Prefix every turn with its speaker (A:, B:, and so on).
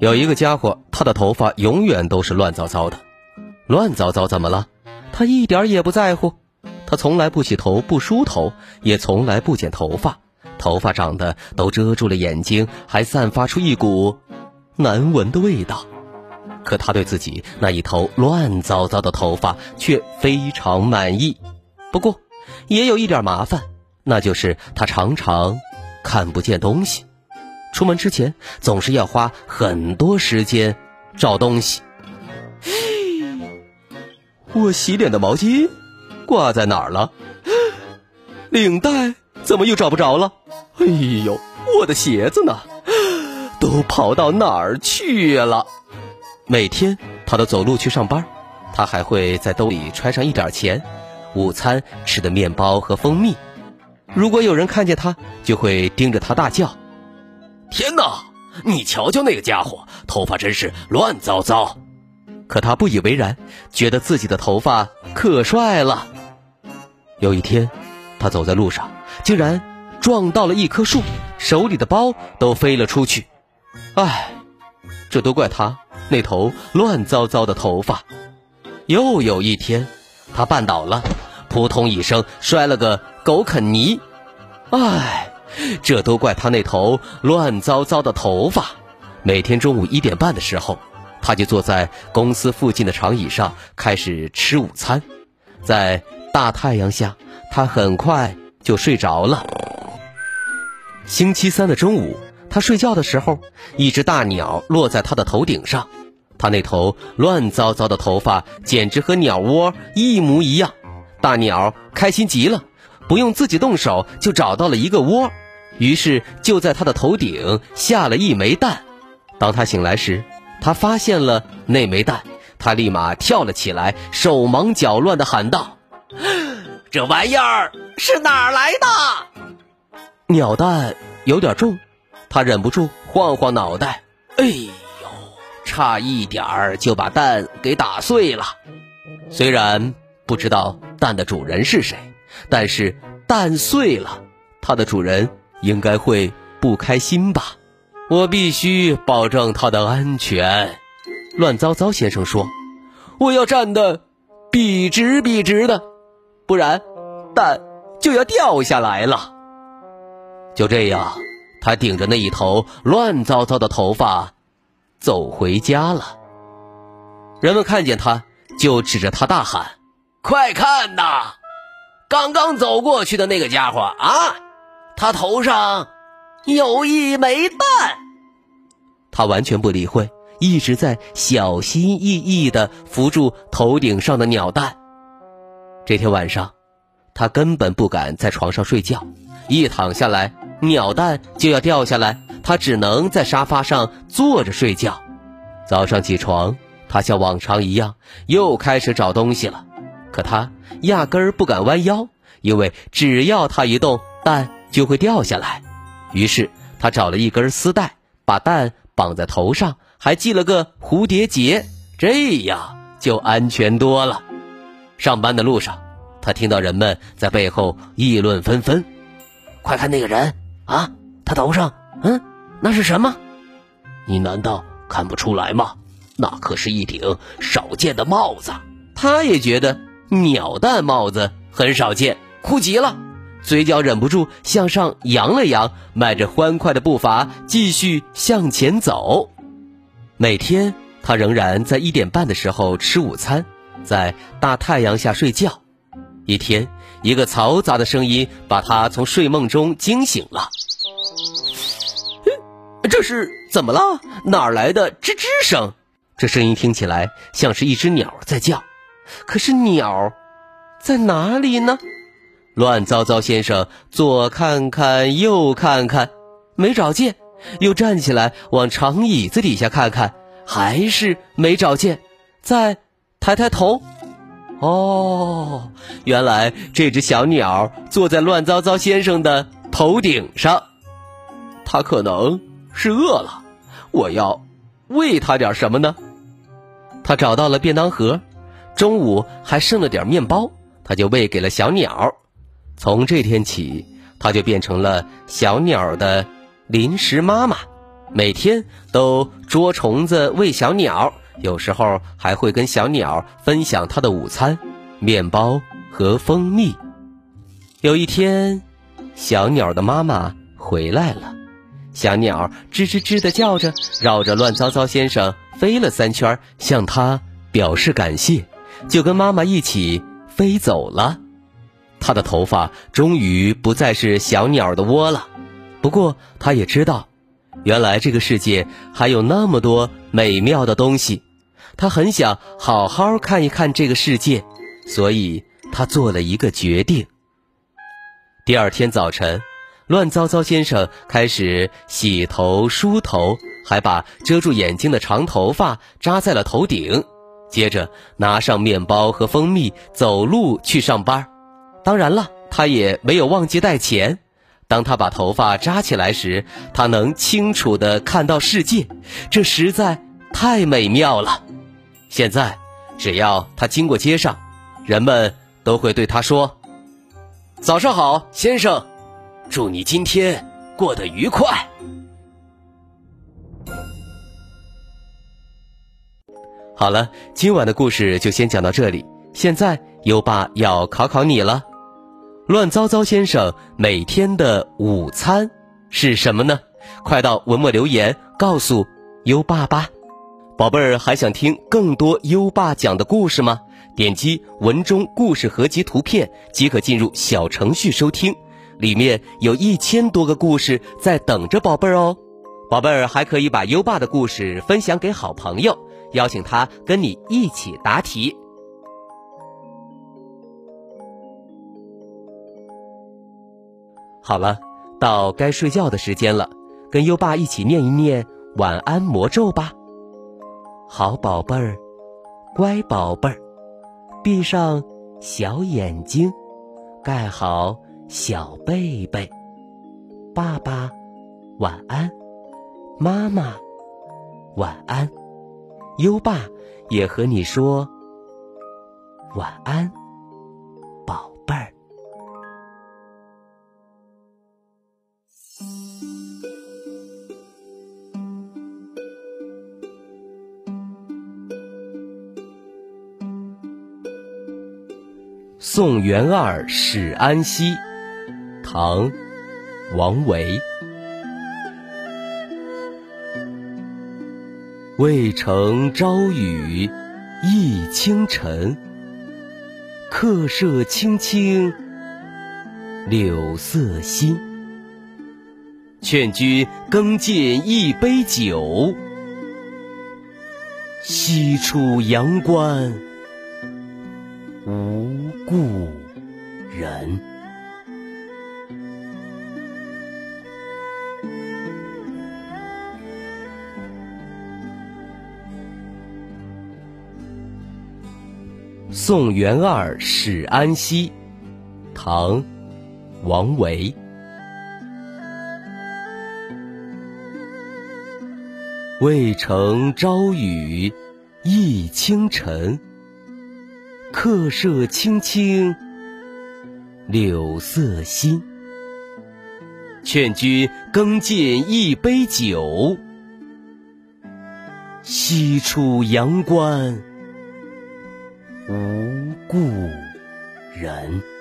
A: 有一个家伙，他的头发永远都是乱糟糟的。乱糟糟怎么了？他一点也不在乎。他从来不洗头、不梳头，也从来不剪头发。头发长得都遮住了眼睛，还散发出一股难闻的味道。可他对自己那一头乱糟糟的头发却非常满意。不过，也有一点麻烦，那就是他常常看不见东西。出门之前总是要花很多时间找东西。我洗脸的毛巾挂在哪儿了？领带怎么又找不着了？哎呦，我的鞋子呢？都跑到哪儿去了？每天他都走路去上班，他还会在兜里揣上一点钱，午餐吃的面包和蜂蜜。如果有人看见他，就会盯着他大叫。天哪！你瞧瞧那个家伙，头发真是乱糟糟。可他不以为然，觉得自己的头发可帅了。有一天，他走在路上，竟然撞到了一棵树，手里的包都飞了出去。唉，这都怪他那头乱糟糟的头发。又有一天，他绊倒了，扑通一声摔了个狗啃泥。唉。这都怪他那头乱糟糟的头发。每天中午一点半的时候，他就坐在公司附近的长椅上开始吃午餐。在大太阳下，他很快就睡着了。星期三的中午，他睡觉的时候，一只大鸟落在他的头顶上。他那头乱糟糟的头发简直和鸟窝一模一样。大鸟开心极了。不用自己动手就找到了一个窝，于是就在他的头顶下了一枚蛋。当他醒来时，他发现了那枚蛋，他立马跳了起来，手忙脚乱地喊道：“这玩意儿是哪儿来的？”鸟蛋有点重，他忍不住晃晃脑袋，哎呦，差一点就把蛋给打碎了。虽然不知道蛋的主人是谁。但是蛋碎了，它的主人应该会不开心吧？我必须保证它的安全。乱糟糟先生说：“我要站得笔直笔直的，不然蛋就要掉下来了。”就这样，他顶着那一头乱糟糟的头发走回家了。人们看见他，就指着他大喊：“快看呐！”刚刚走过去的那个家伙啊，他头上有一枚蛋。他完全不理会，一直在小心翼翼地扶住头顶上的鸟蛋。这天晚上，他根本不敢在床上睡觉，一躺下来，鸟蛋就要掉下来，他只能在沙发上坐着睡觉。早上起床，他像往常一样又开始找东西了。可他压根儿不敢弯腰，因为只要他一动，蛋就会掉下来。于是他找了一根丝带，把蛋绑在头上，还系了个蝴蝶结，这样就安全多了。上班的路上，他听到人们在背后议论纷纷：“快看那个人啊，他头上，嗯，那是什么？你难道看不出来吗？那可是一顶少见的帽子。”他也觉得。鸟蛋帽子很少见，酷极了，嘴角忍不住向上扬了扬，迈着欢快的步伐继续向前走。每天他仍然在一点半的时候吃午餐，在大太阳下睡觉。一天，一个嘈杂的声音把他从睡梦中惊醒了。这是怎么了？哪儿来的吱吱声？这声音听起来像是一只鸟在叫。可是鸟在哪里呢？乱糟糟先生左看看右看看，没找见，又站起来往长椅子底下看看，还是没找见，再抬抬头，哦，原来这只小鸟坐在乱糟糟先生的头顶上，它可能是饿了，我要喂它点什么呢？他找到了便当盒，中午还剩了点面包，他就喂给了小鸟。从这天起，他就变成了小鸟的临时妈妈，每天都捉虫子喂小鸟，有时候还会跟小鸟分享他的午餐——面包和蜂蜜。有一天，小鸟的妈妈回来了，小鸟吱吱吱的叫着，绕着乱糟糟先生。飞了三圈，向他表示感谢，就跟妈妈一起飞走了。他的头发终于不再是小鸟的窝了。不过，他也知道，原来这个世界还有那么多美妙的东西。他很想好好看一看这个世界，所以他做了一个决定。第二天早晨，乱糟糟先生开始洗头梳头。还把遮住眼睛的长头发扎在了头顶，接着拿上面包和蜂蜜，走路去上班。当然了，他也没有忘记带钱。当他把头发扎起来时，他能清楚地看到世界，这实在太美妙了。现在，只要他经过街上，人们都会对他说：“早上好，先生，祝你今天过得愉快。”好了，今晚的故事就先讲到这里。现在优爸要考考你了：乱糟糟先生每天的午餐是什么呢？快到文末留言告诉优爸吧。宝贝儿，还想听更多优爸讲的故事吗？点击文中故事合集图片即可进入小程序收听，里面有一千多个故事在等着宝贝儿哦。宝贝儿还可以把优爸的故事分享给好朋友。邀请他跟你一起答题。好了，到该睡觉的时间了，跟优爸一起念一念晚安魔咒吧。好宝贝儿，乖宝贝儿，闭上小眼睛，盖好小被被。爸爸，晚安；妈妈，晚安。优爸也和你说晚安，宝贝儿。送元二使安西，唐，王维。渭城朝雨浥轻尘，客舍青青柳色新。劝君更尽一杯酒，西出阳关无故人。送元二使安西，唐，王维。渭城朝雨浥轻尘，客舍青青柳色新。劝君更尽一杯酒，西出阳关。故人。